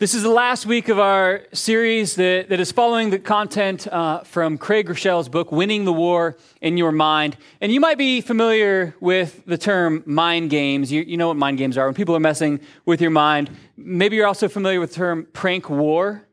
This is the last week of our series that, that is following the content uh, from Craig Groeschel's book, Winning the War in Your Mind. And you might be familiar with the term mind games. You, you know what mind games are when people are messing with your mind. Maybe you're also familiar with the term prank war.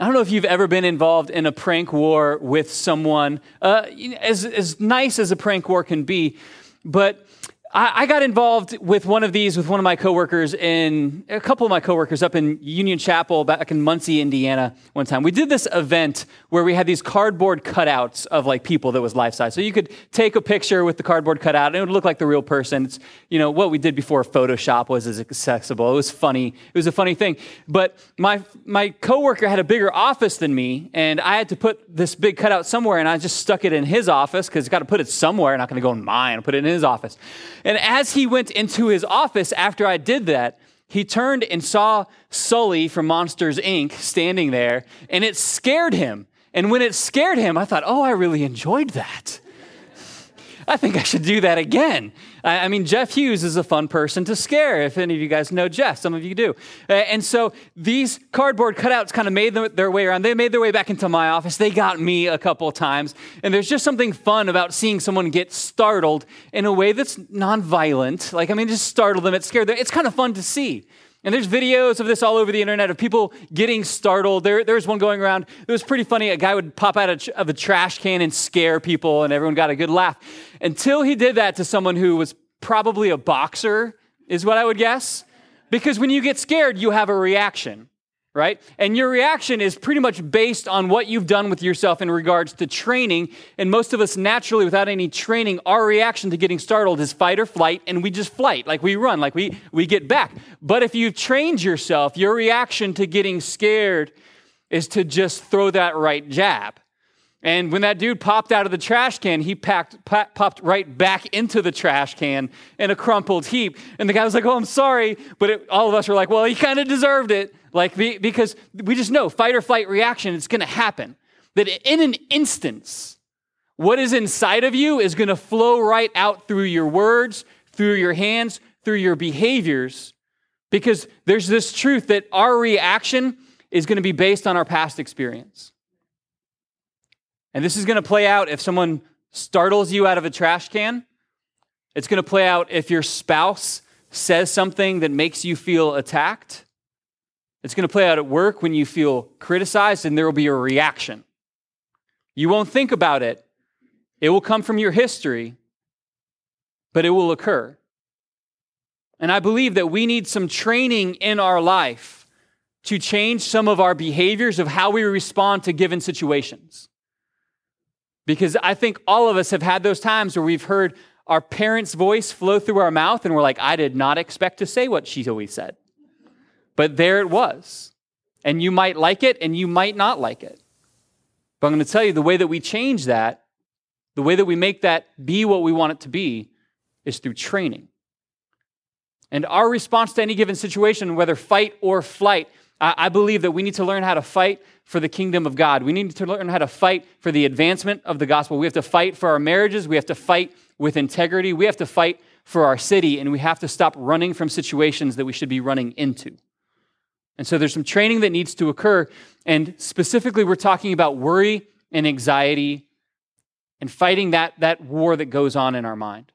I don't know if you've ever been involved in a prank war with someone. Uh, as, as nice as a prank war can be, but I, I got involved with one of these with one of my coworkers in a couple of my coworkers up in Union Chapel back in Muncie, Indiana, one time. We did this event where we had these cardboard cutouts of like people that was life size. So you could take a picture with the cardboard cutout and it would look like the real person. It's, you know, what we did before Photoshop was as accessible. It was funny. It was a funny thing. But my, my coworker had a bigger office than me and I had to put this big cutout somewhere and I just stuck it in his office because got to put it somewhere. I'm not going to go in mine. I put it in his office. And as he went into his office after I did that, he turned and saw Sully from Monsters Inc. standing there, and it scared him. And when it scared him, I thought, oh, I really enjoyed that. I think I should do that again. I, mean, Jeff Hughes is a fun person to scare, if any of you guys know Jeff. Some of you do. Uh, and so these cardboard cutouts kind of made their way around. They made their way back into my office. They got me a couple times. And there's just something fun about seeing someone get startled in a way that's nonviolent. Like, I mean, just startle them, it scared them. It's kind of fun to see. And there's videos of this all over the internet of people getting startled. There, there's one going around. It was pretty funny. A guy would pop out of a trash can and scare people, and everyone got a good laugh. Until he did that to someone who was probably a boxer, is what I would guess. Because when you get scared, you have a reaction right? And your reaction is pretty much based on what you've done with yourself in regards to training. And most of us, naturally, without any training, our reaction to getting startled is fight or flight, and we just flight, like we run, like we, we get back. But if you've trained yourself, your reaction to getting scared is to just throw that right jab. And when that dude popped out of the trash can, he packed, popped right back into the trash can in a crumpled heap. And the guy was like, Oh, I'm sorry. But it, all of us were like, Well, he kind of deserved it. Like, because we just know fight or flight reaction, it's going to happen. That in an instance, what is inside of you is going to flow right out through your words, through your hands, through your behaviors, because there's this truth that our reaction is going to be based on our past experience. And this is going to play out if someone startles you out of a trash can. It's going to play out if your spouse says something that makes you feel attacked. It's going to play out at work when you feel criticized, and there will be a reaction. You won't think about it, it will come from your history, but it will occur. And I believe that we need some training in our life to change some of our behaviors of how we respond to given situations. Because I think all of us have had those times where we've heard our parents' voice flow through our mouth and we're like, I did not expect to say what she always said. But there it was. And you might like it and you might not like it. But I'm going to tell you the way that we change that, the way that we make that be what we want it to be, is through training. And our response to any given situation, whether fight or flight, I believe that we need to learn how to fight for the kingdom of God. We need to learn how to fight for the advancement of the gospel. We have to fight for our marriages. We have to fight with integrity. We have to fight for our city, and we have to stop running from situations that we should be running into. And so there's some training that needs to occur. And specifically, we're talking about worry and anxiety and fighting that, that war that goes on in our mind.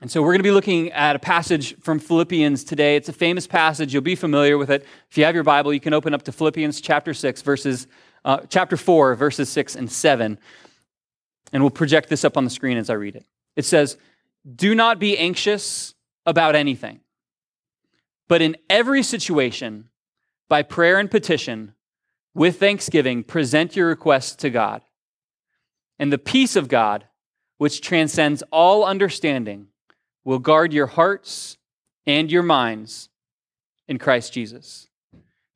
And so we're going to be looking at a passage from Philippians today. It's a famous passage. You'll be familiar with it. If you have your Bible, you can open up to Philippians chapter 6, verses, uh, chapter 4, verses 6 and 7. And we'll project this up on the screen as I read it. It says, Do not be anxious about anything but in every situation, by prayer and petition, with thanksgiving, present your requests to God. And the peace of God, which transcends all understanding, will guard your hearts and your minds in Christ Jesus.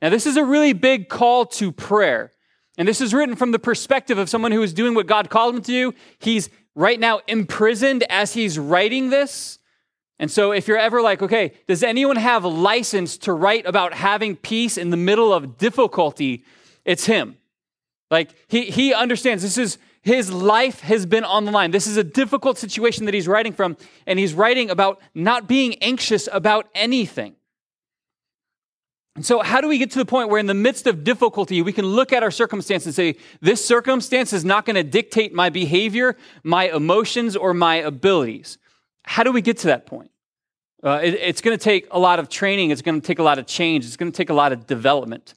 Now, this is a really big call to prayer. And this is written from the perspective of someone who is doing what God called him to do. He's right now imprisoned as he's writing this. And so, if you're ever like, okay, does anyone have license to write about having peace in the middle of difficulty? It's him. Like, he, he understands this is his life has been on the line. This is a difficult situation that he's writing from, and he's writing about not being anxious about anything. And so, how do we get to the point where, in the midst of difficulty, we can look at our circumstance and say, This circumstance is not going to dictate my behavior, my emotions, or my abilities? How do we get to that point? Uh, it, it's going to take a lot of training, it's going to take a lot of change, it's going to take a lot of development.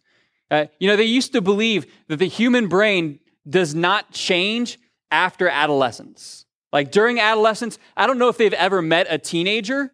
Uh, you know, they used to believe that the human brain does not change after adolescence. Like during adolescence, I don't know if they've ever met a teenager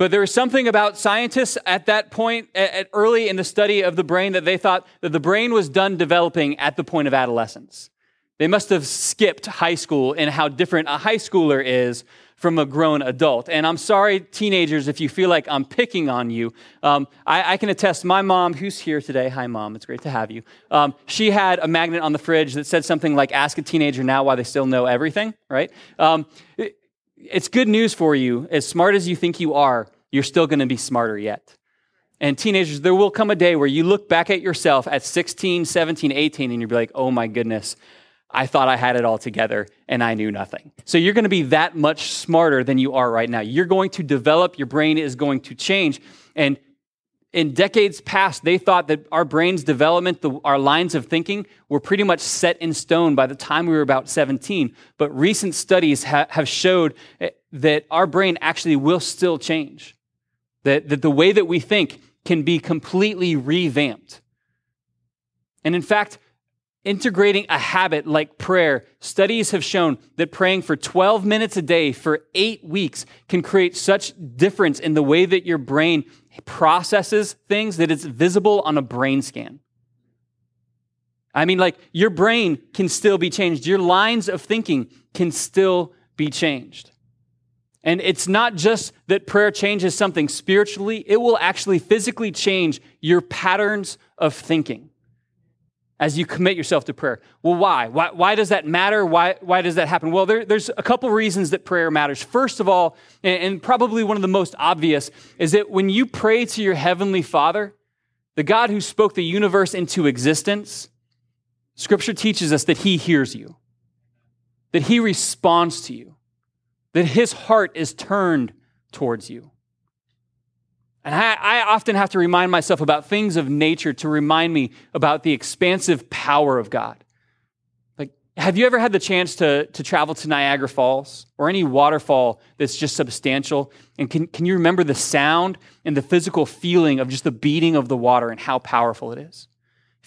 but there was something about scientists at that point, at early in the study of the brain, that they thought that the brain was done developing at the point of adolescence. They must have skipped high school and how different a high schooler is from a grown adult. And I'm sorry, teenagers, if you feel like I'm picking on you. Um, I, I, can attest, my mom, who's here today, hi, mom, it's great to have you. Um, she had a magnet on the fridge that said something like, ask a teenager now why they still know everything, right? Um, it's good news for you. As smart as you think you are, you're still going to be smarter yet. And teenagers, there will come a day where you look back at yourself at 16, 17, 18, and you'll be like, oh my goodness, I thought I had it all together and I knew nothing. So you're going to be that much smarter than you are right now. You're going to develop, your brain is going to change. And in decades past, they thought that our brain's development, the, our lines of thinking, were pretty much set in stone by the time we were about 17. But recent studies ha- have showed eh, that our brain actually will still change, that, that the way that we think can be completely revamped. And in fact, integrating a habit like prayer, studies have shown that praying for 12 minutes a day for eight weeks can create such difference in the way that your brain processes things that it's visible on a brain scan. I mean, like your brain can still be changed, your lines of thinking can still be changed. And it's not just that prayer changes something spiritually, it will actually physically change your patterns of thinking as you commit yourself to prayer. Well, why? Why, why does that matter? Why, why does that happen? Well, there, there's a couple reasons that prayer matters. First of all, and, and probably one of the most obvious, is that when you pray to your heavenly Father, the God who spoke the universe into existence, Scripture teaches us that He hears you, that He responds to you, that His heart is turned towards you. And I, I, often have to remind myself about things of nature to remind me about the expansive power of God. Like, have you ever had the chance to, to travel to Niagara Falls or any waterfall that's just substantial? And can, can you remember the sound and the physical feeling of just the beating of the water and how powerful it is?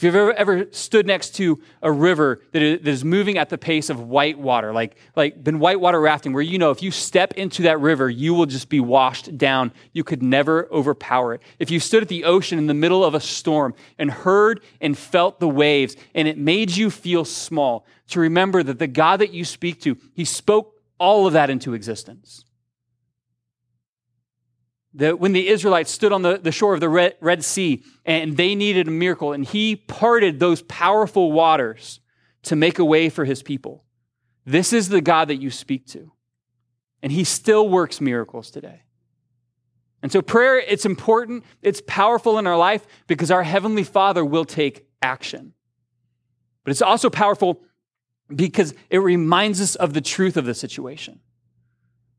If you've ever, ever stood next to a river that is moving at the pace of white water, like, like been whitewater rafting, where you know if you step into that river, you will just be washed down. You could never overpower it. If you stood at the ocean in the middle of a storm and heard and felt the waves, and it made you feel small, to remember that the God that you speak to, He spoke all of that into existence that when the Israelites stood on the, the shore of the Red, Red Sea and they needed a miracle, and he parted those powerful waters to make a way for his people. This is the God that you speak to. And he still works miracles today. And so, prayer, it's important, it's powerful in our life because our Heavenly Father will take action. But it's also powerful because it reminds us of the truth of the situation.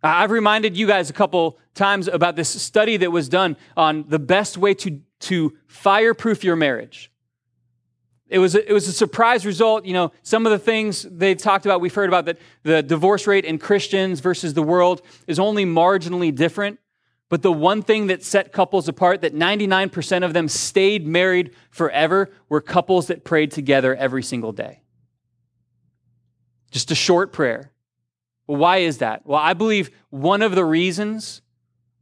I've reminded you guys a couple times about this study that was done on the best way to, to fireproof your marriage. It was, a, it was a surprise result. You know, some of the things they've talked about, we've heard about that the divorce rate in Christians versus the world is only marginally different. But the one thing that set couples apart, that 99% of them stayed married forever, were couples that prayed together every single day. Just a short prayer well, why is that? Well, I believe one of the reasons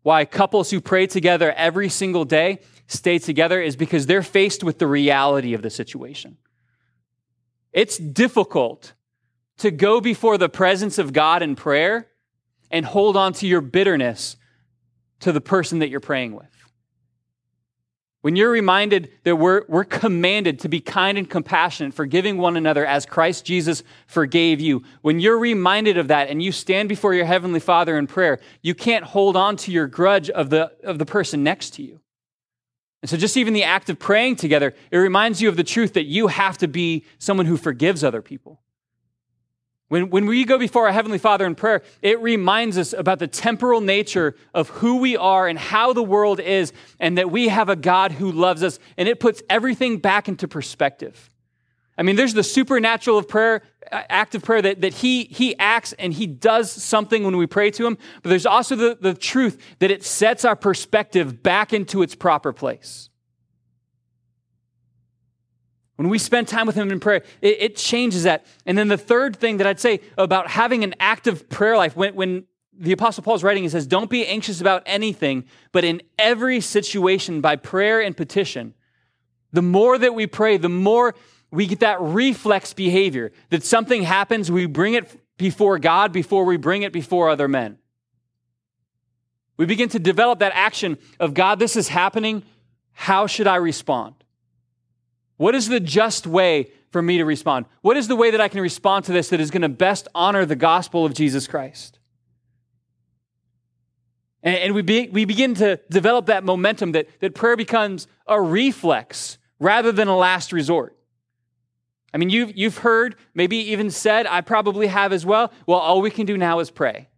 why couples who pray together every single day stay together is because they're faced with the reality of the situation. It's difficult to go before the presence of God in prayer and hold on to your bitterness to the person that you're praying with. When you're reminded that we're, we're commanded to be kind and compassionate, forgiving one another as Christ Jesus forgave you, when you're reminded of that and you stand before your Heavenly Father in prayer, you can't hold on to your grudge of the, of the person next to you. And so, just even the act of praying together, it reminds you of the truth that you have to be someone who forgives other people. When, when we go before our Heavenly Father in prayer, it reminds us about the temporal nature of who we are and how the world is, and that we have a God who loves us, and it puts everything back into perspective. I mean, there's the supernatural of prayer, act of prayer that, that he, he acts and he does something when we pray to him, but there's also the, the truth that it sets our perspective back into its proper place. When we spend time with Him in prayer, it, it, changes that. And then the third thing that I'd say about having an active prayer life, when, when the Apostle Paul's writing, he says, Don't be anxious about anything, but in every situation, by prayer and petition, the more that we pray, the more we get that reflex behavior that something happens, we bring it before God before we bring it before other men. We begin to develop that action of God, this is happening. How should I respond? What is the just way for me to respond? What is the way that I can respond to this that is going to best honor the gospel of Jesus Christ? And, and we, be, we begin to develop that momentum that, that prayer becomes a reflex rather than a last resort. I mean, you've, you've heard, maybe even said, I probably have as well. Well, all we can do now is pray.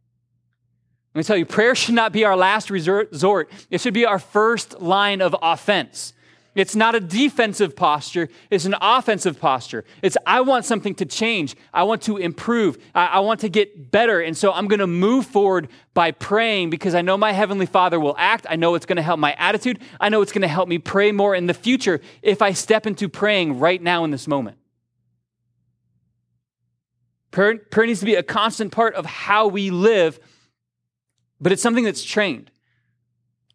Let me tell you, prayer should not be our last resort. It should be our first line of offense. It's not a defensive posture, it's an offensive posture. It's, I want something to change. I want to improve. I, I want to get better. And so I'm going to move forward by praying because I know my Heavenly Father will act. I know it's going to help my attitude. I know it's going to help me pray more in the future if I step into praying right now in this moment. Prayer, prayer needs to be a constant part of how we live, but it's something that's trained.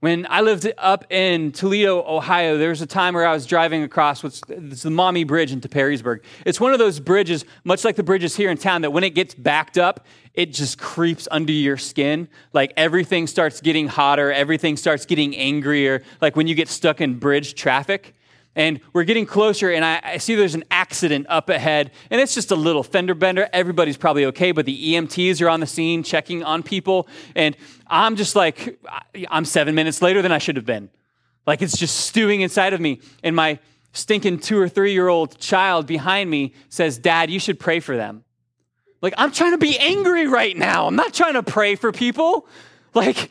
When I lived up in Toledo, Ohio, there was a time where I was driving across what's the Maumee Bridge into Perrysburg. It's one of those bridges, much like the bridges here in town, that when it gets backed up, it just creeps under your skin. Like everything starts getting hotter, everything starts getting angrier. Like when you get stuck in bridge traffic. And we're getting closer, and I, I, see there's an accident up ahead, and it's just a little fender bender. Everybody's probably okay, but the EMTs are on the scene checking on people. And I'm just like, I'm seven minutes later than I should have been. Like it's just stewing inside of me. And my stinking two or three year old child behind me says, Dad, you should pray for them. Like, I'm trying to be angry right now. I'm not trying to pray for people. Like,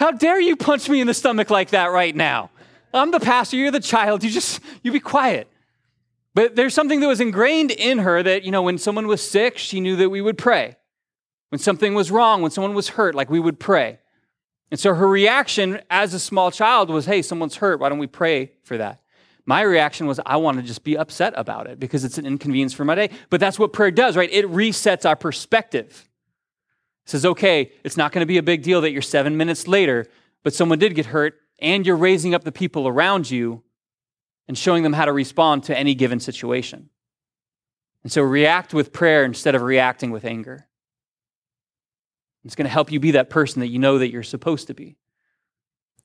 how dare you punch me in the stomach like that right now? I'm the pastor, you're the child, you just, you be quiet. But there's something that was ingrained in her that, you know, when someone was sick, she knew that we would pray. When something was wrong, when someone was hurt, like we would pray. And so her reaction as a small child was, hey, someone's hurt. Why don't we pray for that? My reaction was, I want to just be upset about it because it's an inconvenience for my day. But that's what prayer does, right? It resets our perspective. It says, okay, it's not going to be a big deal that you're seven minutes later, but someone did get hurt and you're raising up the people around you and showing them how to respond to any given situation. And so react with prayer instead of reacting with anger. It's going to help you be that person that you know that you're supposed to be.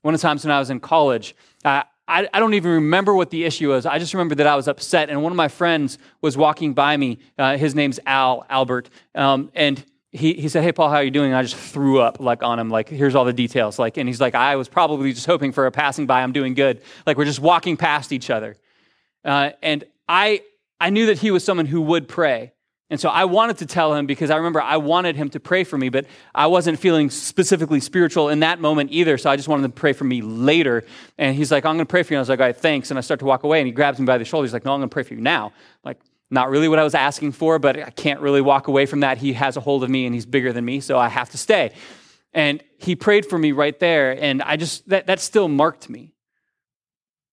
One of the times when I was in college, I, I, don't even remember what the issue was. I just remember that I was upset, and one of my friends was walking by me. Uh, his name's Al Albert, um, and he, he said, Hey, Paul, how are you doing? And I just threw up like on him, like, here's all the details. Like, and he's like, I was probably just hoping for a passing by. I'm doing good. Like, we're just walking past each other. Uh, and I, I knew that he was someone who would pray. And so I wanted to tell him because I remember I wanted him to pray for me, but I wasn't feeling specifically spiritual in that moment either. So I just wanted him to pray for me later. And he's like, I'm going to pray for you. And I was like, all right, thanks. And I start to walk away and he grabs me by the shoulder. He's like, no, I'm going to pray for you now. I'm like, not really what I was asking for, but I can't really walk away from that. He has a hold of me and he's bigger than me, so I have to stay. And he prayed for me right there, and I just, that, that still marked me.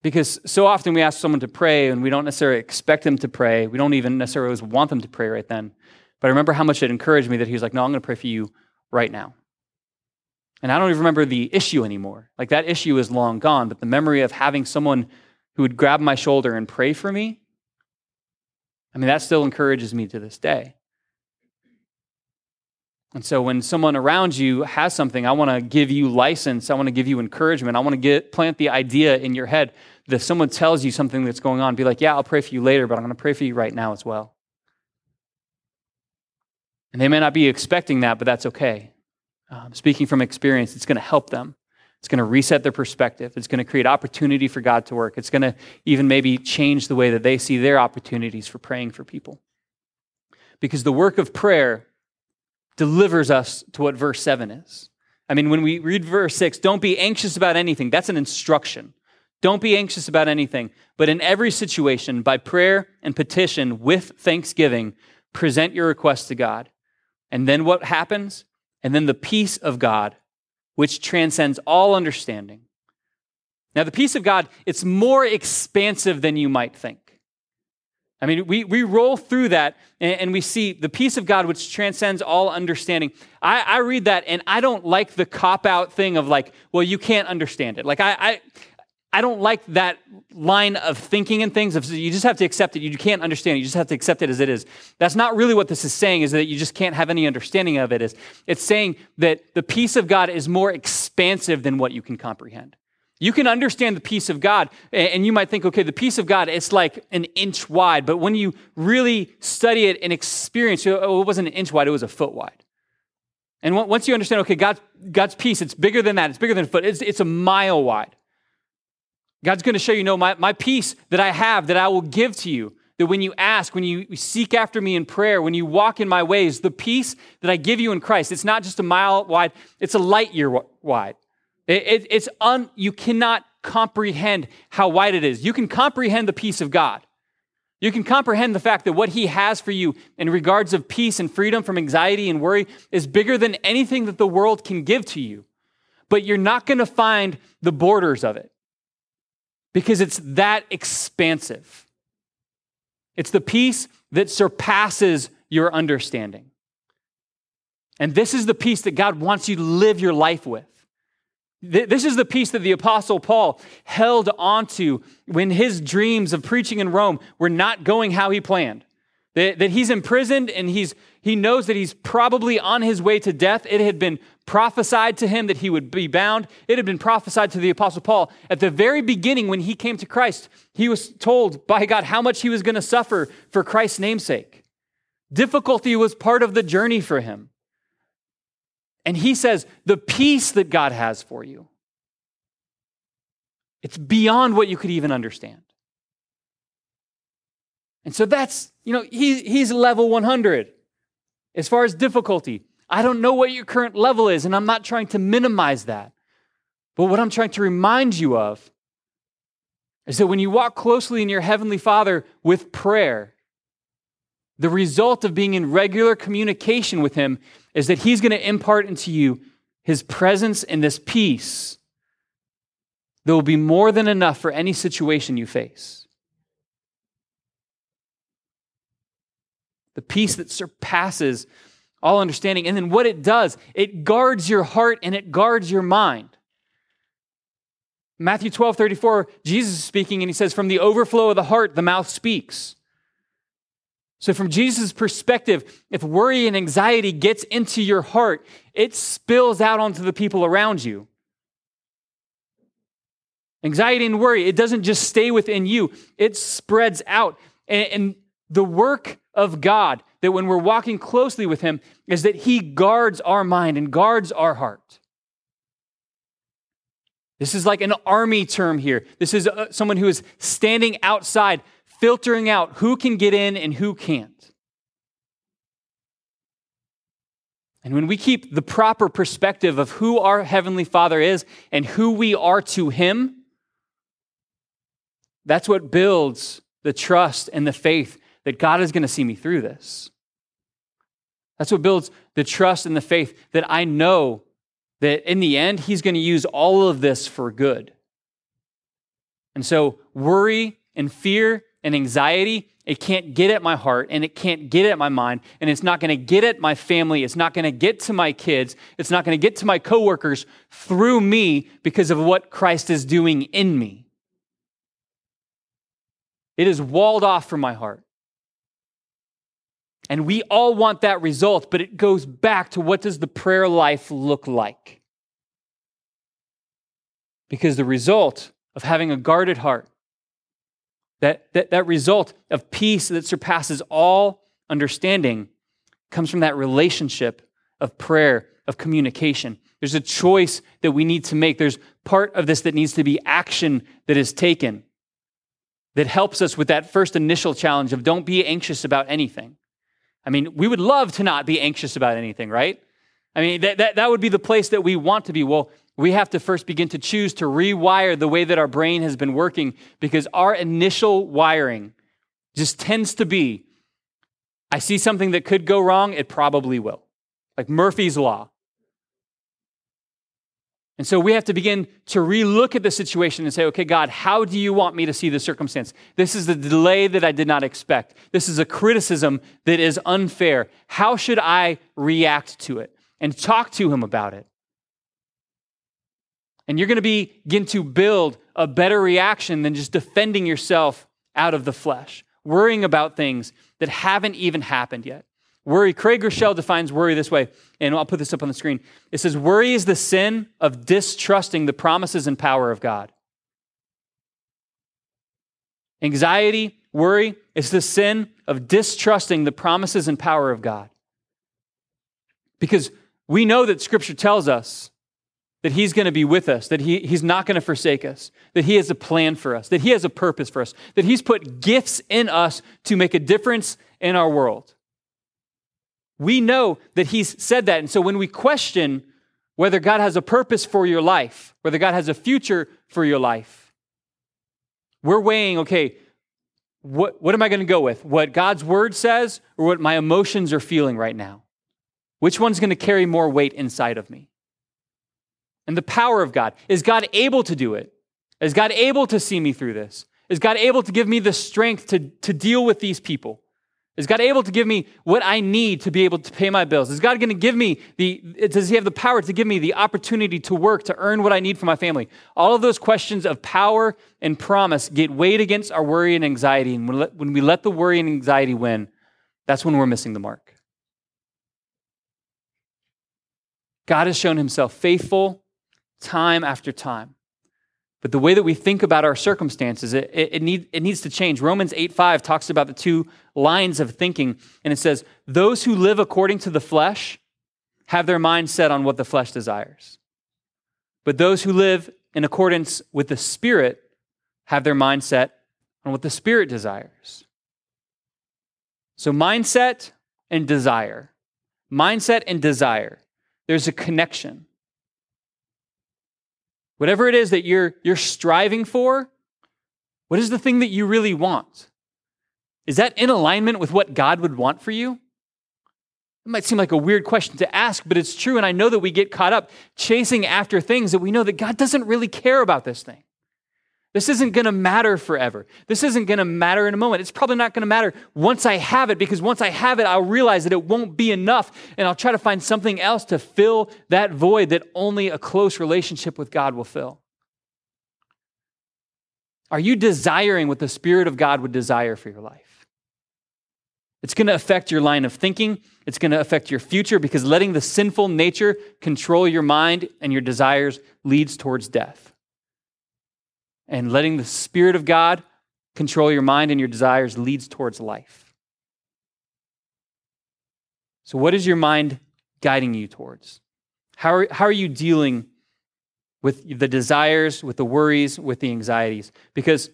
Because so often we ask someone to pray and we don't necessarily expect them to pray. We don't even necessarily always want them to pray right then. But I remember how much it encouraged me that he was like, No, I'm going to pray for you right now. And I don't even remember the issue anymore. Like that issue is long gone, but the memory of having someone who would grab my shoulder and pray for me I mean, that still encourages me to this day. And so when someone around you has something, I want to give you license. I want to give you encouragement. I want to get plant the idea in your head that if someone tells you something that's going on, be like, yeah, I'll pray for you later, but I'm going to pray for you right now as well. And they may not be expecting that, but that's okay. Um, speaking from experience, it's going to help them. It's going to reset their perspective. It's going to create opportunity for God to work. It's going to even maybe change the way that they see their opportunities for praying for people. because the work of prayer delivers us to what verse 7 is. I mean, when we read verse 6, don't be anxious about anything, that's an instruction. Don't be anxious about anything, but in every situation, by prayer and petition with thanksgiving, present your requests to God. And then what happens? And then the peace of God, which transcends all understanding. Now, the peace of God, it's more expansive than you might think. I mean, we, we roll through that and, and we see the peace of God, which transcends all understanding. I, I read that and I don't like the cop out thing of like, well, you can't understand it. Like, I, I, I don't like that line of thinking and things. You just have to accept it. You can't understand it. You just have to accept it as it is. That's not really what this is saying, is that you just can't have any understanding of it. Is It's saying that the peace of God is more expansive than what you can comprehend. You can understand the peace of God, and you might think, okay, the peace of God, it's like an inch wide. But when you really study it and experience it, oh, it wasn't an inch wide, it was a foot wide. And once you understand, okay, God's, God's peace, it's bigger than that, it's bigger than a foot, it's, it's a mile wide. God's going to show you, no, my, my peace that I have, that I will give to you, that when you ask, when you seek after me in prayer, when you walk in my ways, the peace that I give you in Christ, it's not just a mile wide, it's a light year wide. It, it, it's un, you cannot comprehend how wide it is. You can comprehend the peace of God. You can comprehend the fact that what he has for you in regards of peace and freedom from anxiety and worry is bigger than anything that the world can give to you. But you're not going to find the borders of it because it's that expansive. It's the peace that surpasses your understanding. And this is the peace that God wants you to live your life with. This is the peace that the Apostle Paul held onto when his dreams of preaching in Rome were not going how he planned. That, he's imprisoned and he's, he knows that he's probably on his way to death. It had been prophesied to him that he would be bound. It had been prophesied to the Apostle Paul. At the very beginning, when he came to Christ, he was told by God how much he was going to suffer for Christ's namesake. Difficulty was part of the journey for him. And he says, the peace that God has for you, it's beyond what you could even understand. And so that's, you know, he, he's level 100 as far as difficulty. I don't know what your current level is, and I'm not trying to minimize that. But what I'm trying to remind you of is that when you walk closely in your Heavenly Father with prayer, the result of being in regular communication with Him is that He's going to impart into you His presence and this peace that will be more than enough for any situation you face. The peace that surpasses all understanding. And then what it does, it guards your heart and it guards your mind. Matthew 12, 34, Jesus is speaking and he says, From the overflow of the heart, the mouth speaks. So, from Jesus' perspective, if worry and anxiety gets into your heart, it spills out onto the people around you. Anxiety and worry, it doesn't just stay within you, it spreads out. And, the work of God, that when we're walking closely with Him, is that He guards our mind and guards our heart. This is like an army term here. This is uh, someone who is standing outside filtering out who can get in and who can't. And when we keep the proper perspective of who our Heavenly Father is and who we are to Him, that's what builds the trust and the faith that God is going to see me through this. That's what builds the trust and the faith that I know that in the end, He's going to use all of this for good. And so, worry and fear and anxiety, it can't get at my heart and it can't get at my mind and it's not going to get at my family. It's not going to get to my kids. It's not going to get to my coworkers through me because of what Christ is doing in me. It is walled off from my heart. And we all want that result, but it goes back to what does the prayer life look like? Because the result of having a guarded heart that, that, that result of peace that surpasses all understanding comes from that relationship of prayer, of communication. There's a choice that we need to make. There's part of this that needs to be action that is taken that helps us with that first initial challenge of don't be anxious about anything. I mean, we would love to not be anxious about anything, right? I mean, that, that, that would be the place that we want to be. Well, we have to first begin to choose to rewire the way that our brain has been working because our initial wiring just tends to be I see something that could go wrong, it probably will. Like Murphy's Law. And so we have to begin to relook at the situation and say, okay, God, how do you want me to see the circumstance? This is the delay that I did not expect. This is a criticism that is unfair. How should I react to it? And talk to him about it. And you're going to begin to build a better reaction than just defending yourself out of the flesh, worrying about things that haven't even happened yet. Worry, Craig Groeschel defines worry this way, and I'll put this up on the screen. It says, Worry is the sin of distrusting the promises and power of God. Anxiety, worry, is the sin of distrusting the promises and power of God. Because we know that Scripture tells us that He's going to be with us, that he, He's not going to forsake us, that He has a plan for us, that He has a purpose for us, that He's put gifts in us to make a difference in our world. We know that He's said that. And so when we question whether God has a purpose for your life, whether God has a future for your life, we're weighing, okay, what, what am I going to go with? What God's word says or what my emotions are feeling right now? Which one's going to carry more weight inside of me? And the power of God. Is God able to do it? Is God able to see me through this? Is God able to give me the strength to, to deal with these people? Is God able to give me what I need to be able to pay my bills? Is God going to give me the, does He have the power to give me the opportunity to work, to earn what I need for my family? All of those questions of power and promise get weighed against our worry and anxiety. And when we let the worry and anxiety win, that's when we're missing the mark. God has shown Himself faithful time after time. But the way that we think about our circumstances, it, it, it, need, it needs to change. Romans 8 5 talks about the two lines of thinking, and it says, Those who live according to the flesh have their mind set on what the flesh desires. But those who live in accordance with the Spirit have their mind set on what the Spirit desires. So, mindset and desire. Mindset and desire. There's a connection. Whatever it is that you're, you're striving for, what is the thing that you really want? Is that in alignment with what God would want for you? It might seem like a weird question to ask, but it's true. And I know that we get caught up chasing after things that we know that God doesn't really care about this thing. This isn't going to matter forever. This isn't going to matter in a moment. It's probably not going to matter once I have it because once I have it, I'll realize that it won't be enough and I'll try to find something else to fill that void that only a close relationship with God will fill. Are you desiring what the Spirit of God would desire for your life? It's going to affect your line of thinking. It's going to affect your future because letting the sinful nature control your mind and your desires leads towards death and letting the Spirit of God control your mind and your desires leads towards life. So, what is your mind guiding you towards? How are, how are you dealing with the desires, with the worries, with the anxieties? Because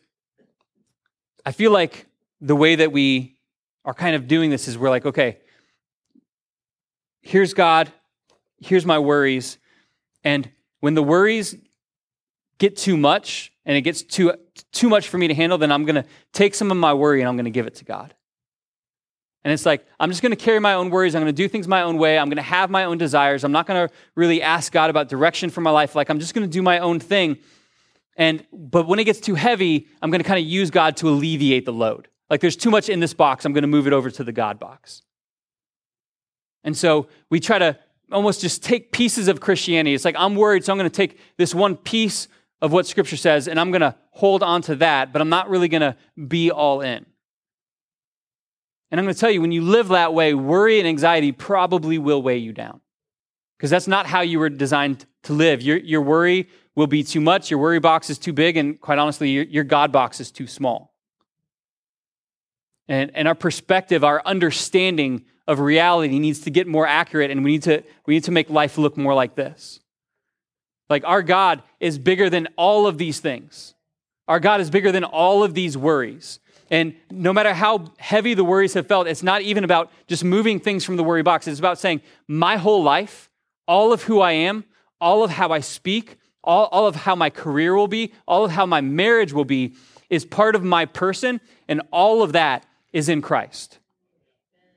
I feel like the way that we are kind of doing this is we're like, okay, here's God, here's my worries. And when the worries get too much, and it gets too, too much for me to handle, then I'm going to take some of my worry and I'm going to give it to God. And it's like, I'm just going to carry my own worries. I'm going to do things my own way. I'm going to have my own desires. I'm not going to really ask God about direction for my life. Like, I'm just going to do my own thing. And, but when it gets too heavy, I'm going to kind of use God to alleviate the load. Like, there's too much in this box. I'm going to move it over to the God box. And so we try to almost just take pieces of Christianity. It's like, I'm worried, so I'm going to take this one piece of what Scripture says, and I'm going to hold on to that, but I'm not really going to be all in. And I'm going to tell you, when you live that way, worry and anxiety probably will weigh you down because that's not how you were designed to live. Your, your worry will be too much, your worry box is too big, and quite honestly, your, your God box is too small. And, and our perspective, our understanding of reality needs to get more accurate, and we need to, we need to make life look more like this. Like our God is bigger than all of these things. Our God is bigger than all of these worries. And no matter how heavy the worries have felt, it's not even about just moving things from the worry box. It's about saying, my whole life, all of who I am, all of how I speak, all, all of how my career will be, all of how my marriage will be, is part of my person, and all of that is in Christ.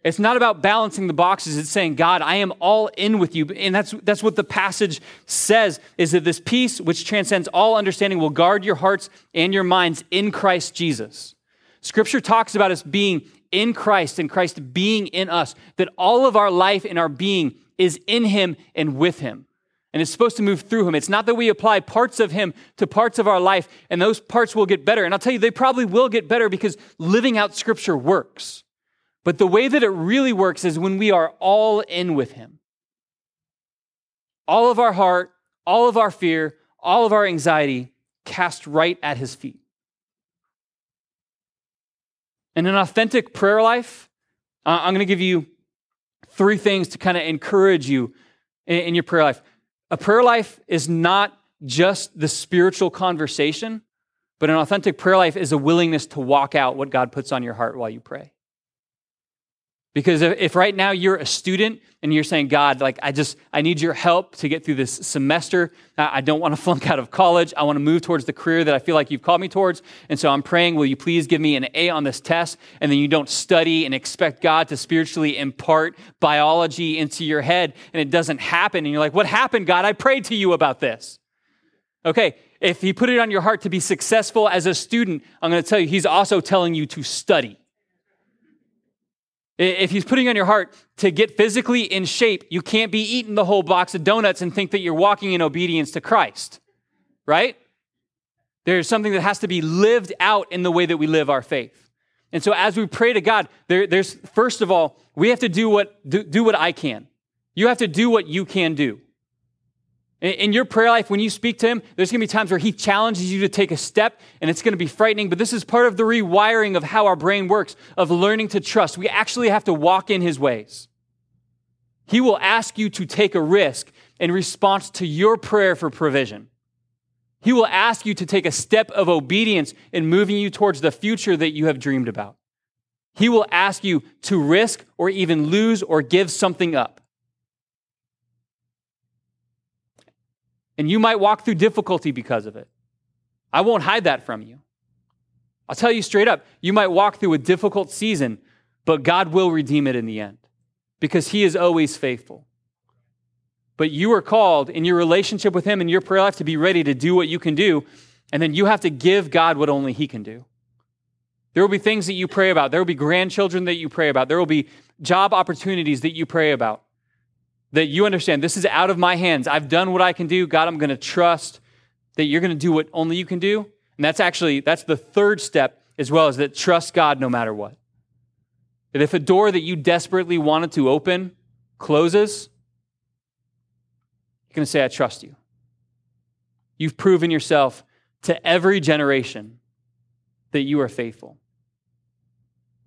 It's not about balancing the boxes. It's saying, God, I am all in with you. And that's, that's what the passage says is that this peace, which transcends all understanding, will guard your hearts and your minds in Christ Jesus. Scripture talks about us being in Christ and Christ being in us, that all of our life and our being is in Him and with Him. And it's supposed to move through Him. It's not that we apply parts of Him to parts of our life and those parts will get better. And I'll tell you, they probably will get better because living out Scripture works. But the way that it really works is when we are all in with Him. All of our heart, all of our fear, all of our anxiety cast right at His feet. In an authentic prayer life, uh, I'm going to give you three things to kind of encourage you in your prayer life. A prayer life is not just the spiritual conversation, but an authentic prayer life is a willingness to walk out what God puts on your heart while you pray. Because if right now you're a student and you're saying, God, like, I just, I need your help to get through this semester. I don't want to flunk out of college. I want to move towards the career that I feel like you've called me towards. And so I'm praying, will you please give me an A on this test? And then you don't study and expect God to spiritually impart biology into your head and it doesn't happen. And you're like, what happened, God? I prayed to you about this. Okay. If he put it on your heart to be successful as a student, I'm going to tell you, he's also telling you to study. If he's putting on your heart to get physically in shape, you can't be eating the whole box of donuts and think that you're walking in obedience to Christ, right? There's something that has to be lived out in the way that we live our faith. And so as we pray to God, there, there's first of all, we have to do what, do, do what I can. You have to do what you can do. In your prayer life, when you speak to him, there's going to be times where he challenges you to take a step and it's going to be frightening, but this is part of the rewiring of how our brain works, of learning to trust. We actually have to walk in his ways. He will ask you to take a risk in response to your prayer for provision. He will ask you to take a step of obedience in moving you towards the future that you have dreamed about. He will ask you to risk or even lose or give something up. And you might walk through difficulty because of it. I won't hide that from you. I'll tell you straight up, you might walk through a difficult season, but God will redeem it in the end because He is always faithful. But you are called in your relationship with Him in your prayer life to be ready to do what you can do, and then you have to give God what only He can do. There will be things that you pray about. There will be grandchildren that you pray about. There will be job opportunities that you pray about that you understand this is out of my hands. I've done what I can do. God, I'm going to trust that you're going to do what only you can do. And that's actually that's the third step as well as that trust God no matter what. That if a door that you desperately wanted to open closes, you're going to say I trust you. You've proven yourself to every generation that you are faithful.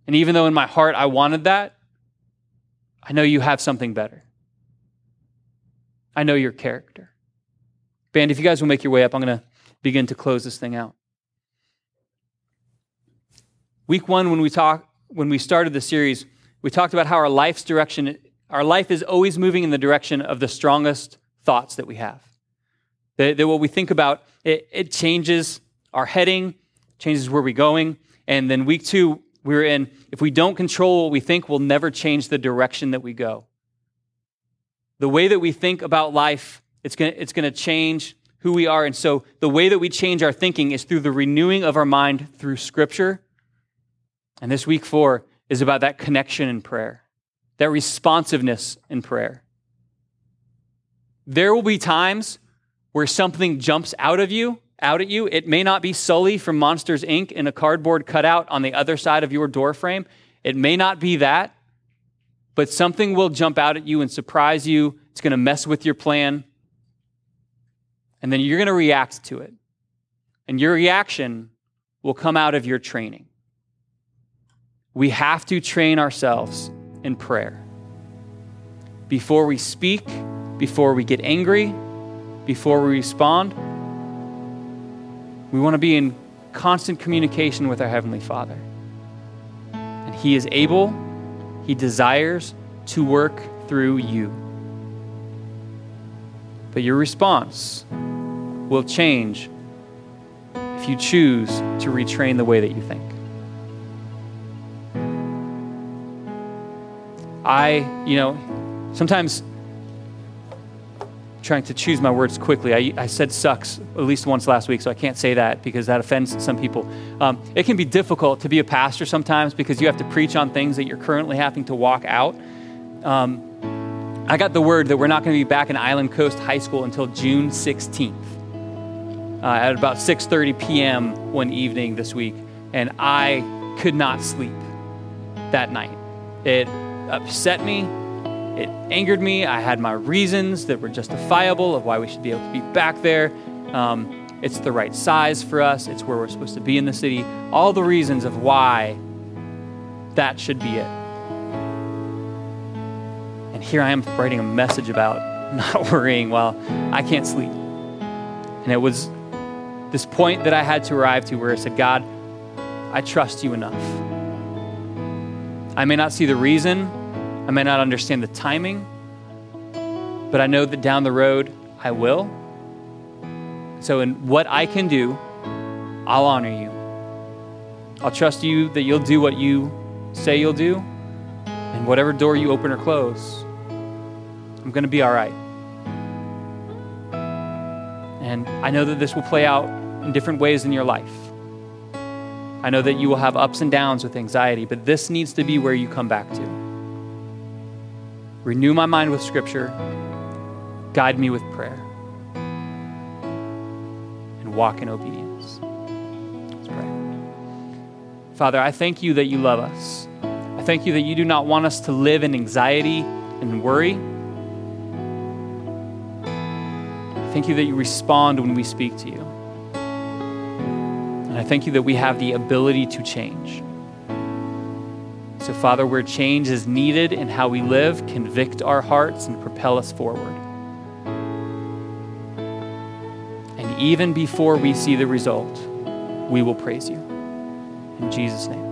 And even though in my heart I wanted that, I know you have something better. I know your character. Band, if you guys will make your way up, I'm going to begin to close this thing out. Week one, when we talk, when we started the series, we talked about how our life's direction, our life is always moving in the direction of the strongest thoughts that we have. That, that what we think about, it, it changes our heading, changes where we're going. And then week two, we we're in, if we don't control what we think, we'll never change the direction that we go the way that we think about life, it's going to, it's going to change who we are. And so the way that we change our thinking is through the renewing of our mind through Scripture. And this week four is about that connection in prayer, that responsiveness in prayer. There will be times where something jumps out of you, out at you. It may not be Sully from Monsters Inc. in a cardboard cutout on the other side of your door frame. It may not be that but something will jump out at you and surprise you. It's going to mess with your plan. And then you're going to react to it. And your reaction will come out of your training. We have to train ourselves in prayer. Before we speak, before we get angry, before we respond, we want to be in constant communication with our Heavenly Father. And He is able, He desires to work through you. But your response will change if you choose to retrain the way that you think. I, you know, sometimes trying to choose my words quickly. I, I, said sucks at least once last week, so I can't say that because that offends some people. Um, it can be difficult to be a pastor sometimes because you have to preach on things that you're currently having to walk out. Um, I got the word that we're not going to be back in Island Coast High School until June 16th uh, at about 6:30 p.m. one evening this week, and I could not sleep that night. It upset me. It angered me. I had my reasons that were justifiable of why we should be able to be back there. Um, it's the right size for us. It's where we're supposed to be in the city. All the reasons of why that should be it. And here I am writing a message about not worrying while I can't sleep. And it was this point that I had to arrive to where I said, God, I trust you enough. I may not see the reason, I may not understand the timing, but I know that down the road I will. So, in what I can do, I'll honor you. I'll trust you that you'll do what you say you'll do, and whatever door you open or close, I'm going to be all right. And I know that this will play out in different ways in your life. I know that you will have ups and downs with anxiety, but this needs to be where you come back to. Renew my mind with Scripture. Guide me with prayer. And walk in obedience. Let's pray. Father, I thank you that you love us. I thank you that you do not want us to live in anxiety and worry. I thank you that you respond when we speak to you. And I thank you that we have the ability to change. So, Father, where change is needed in how we live, convict our hearts and propel us forward. And even before we see the result, we will praise you. In Jesus' name.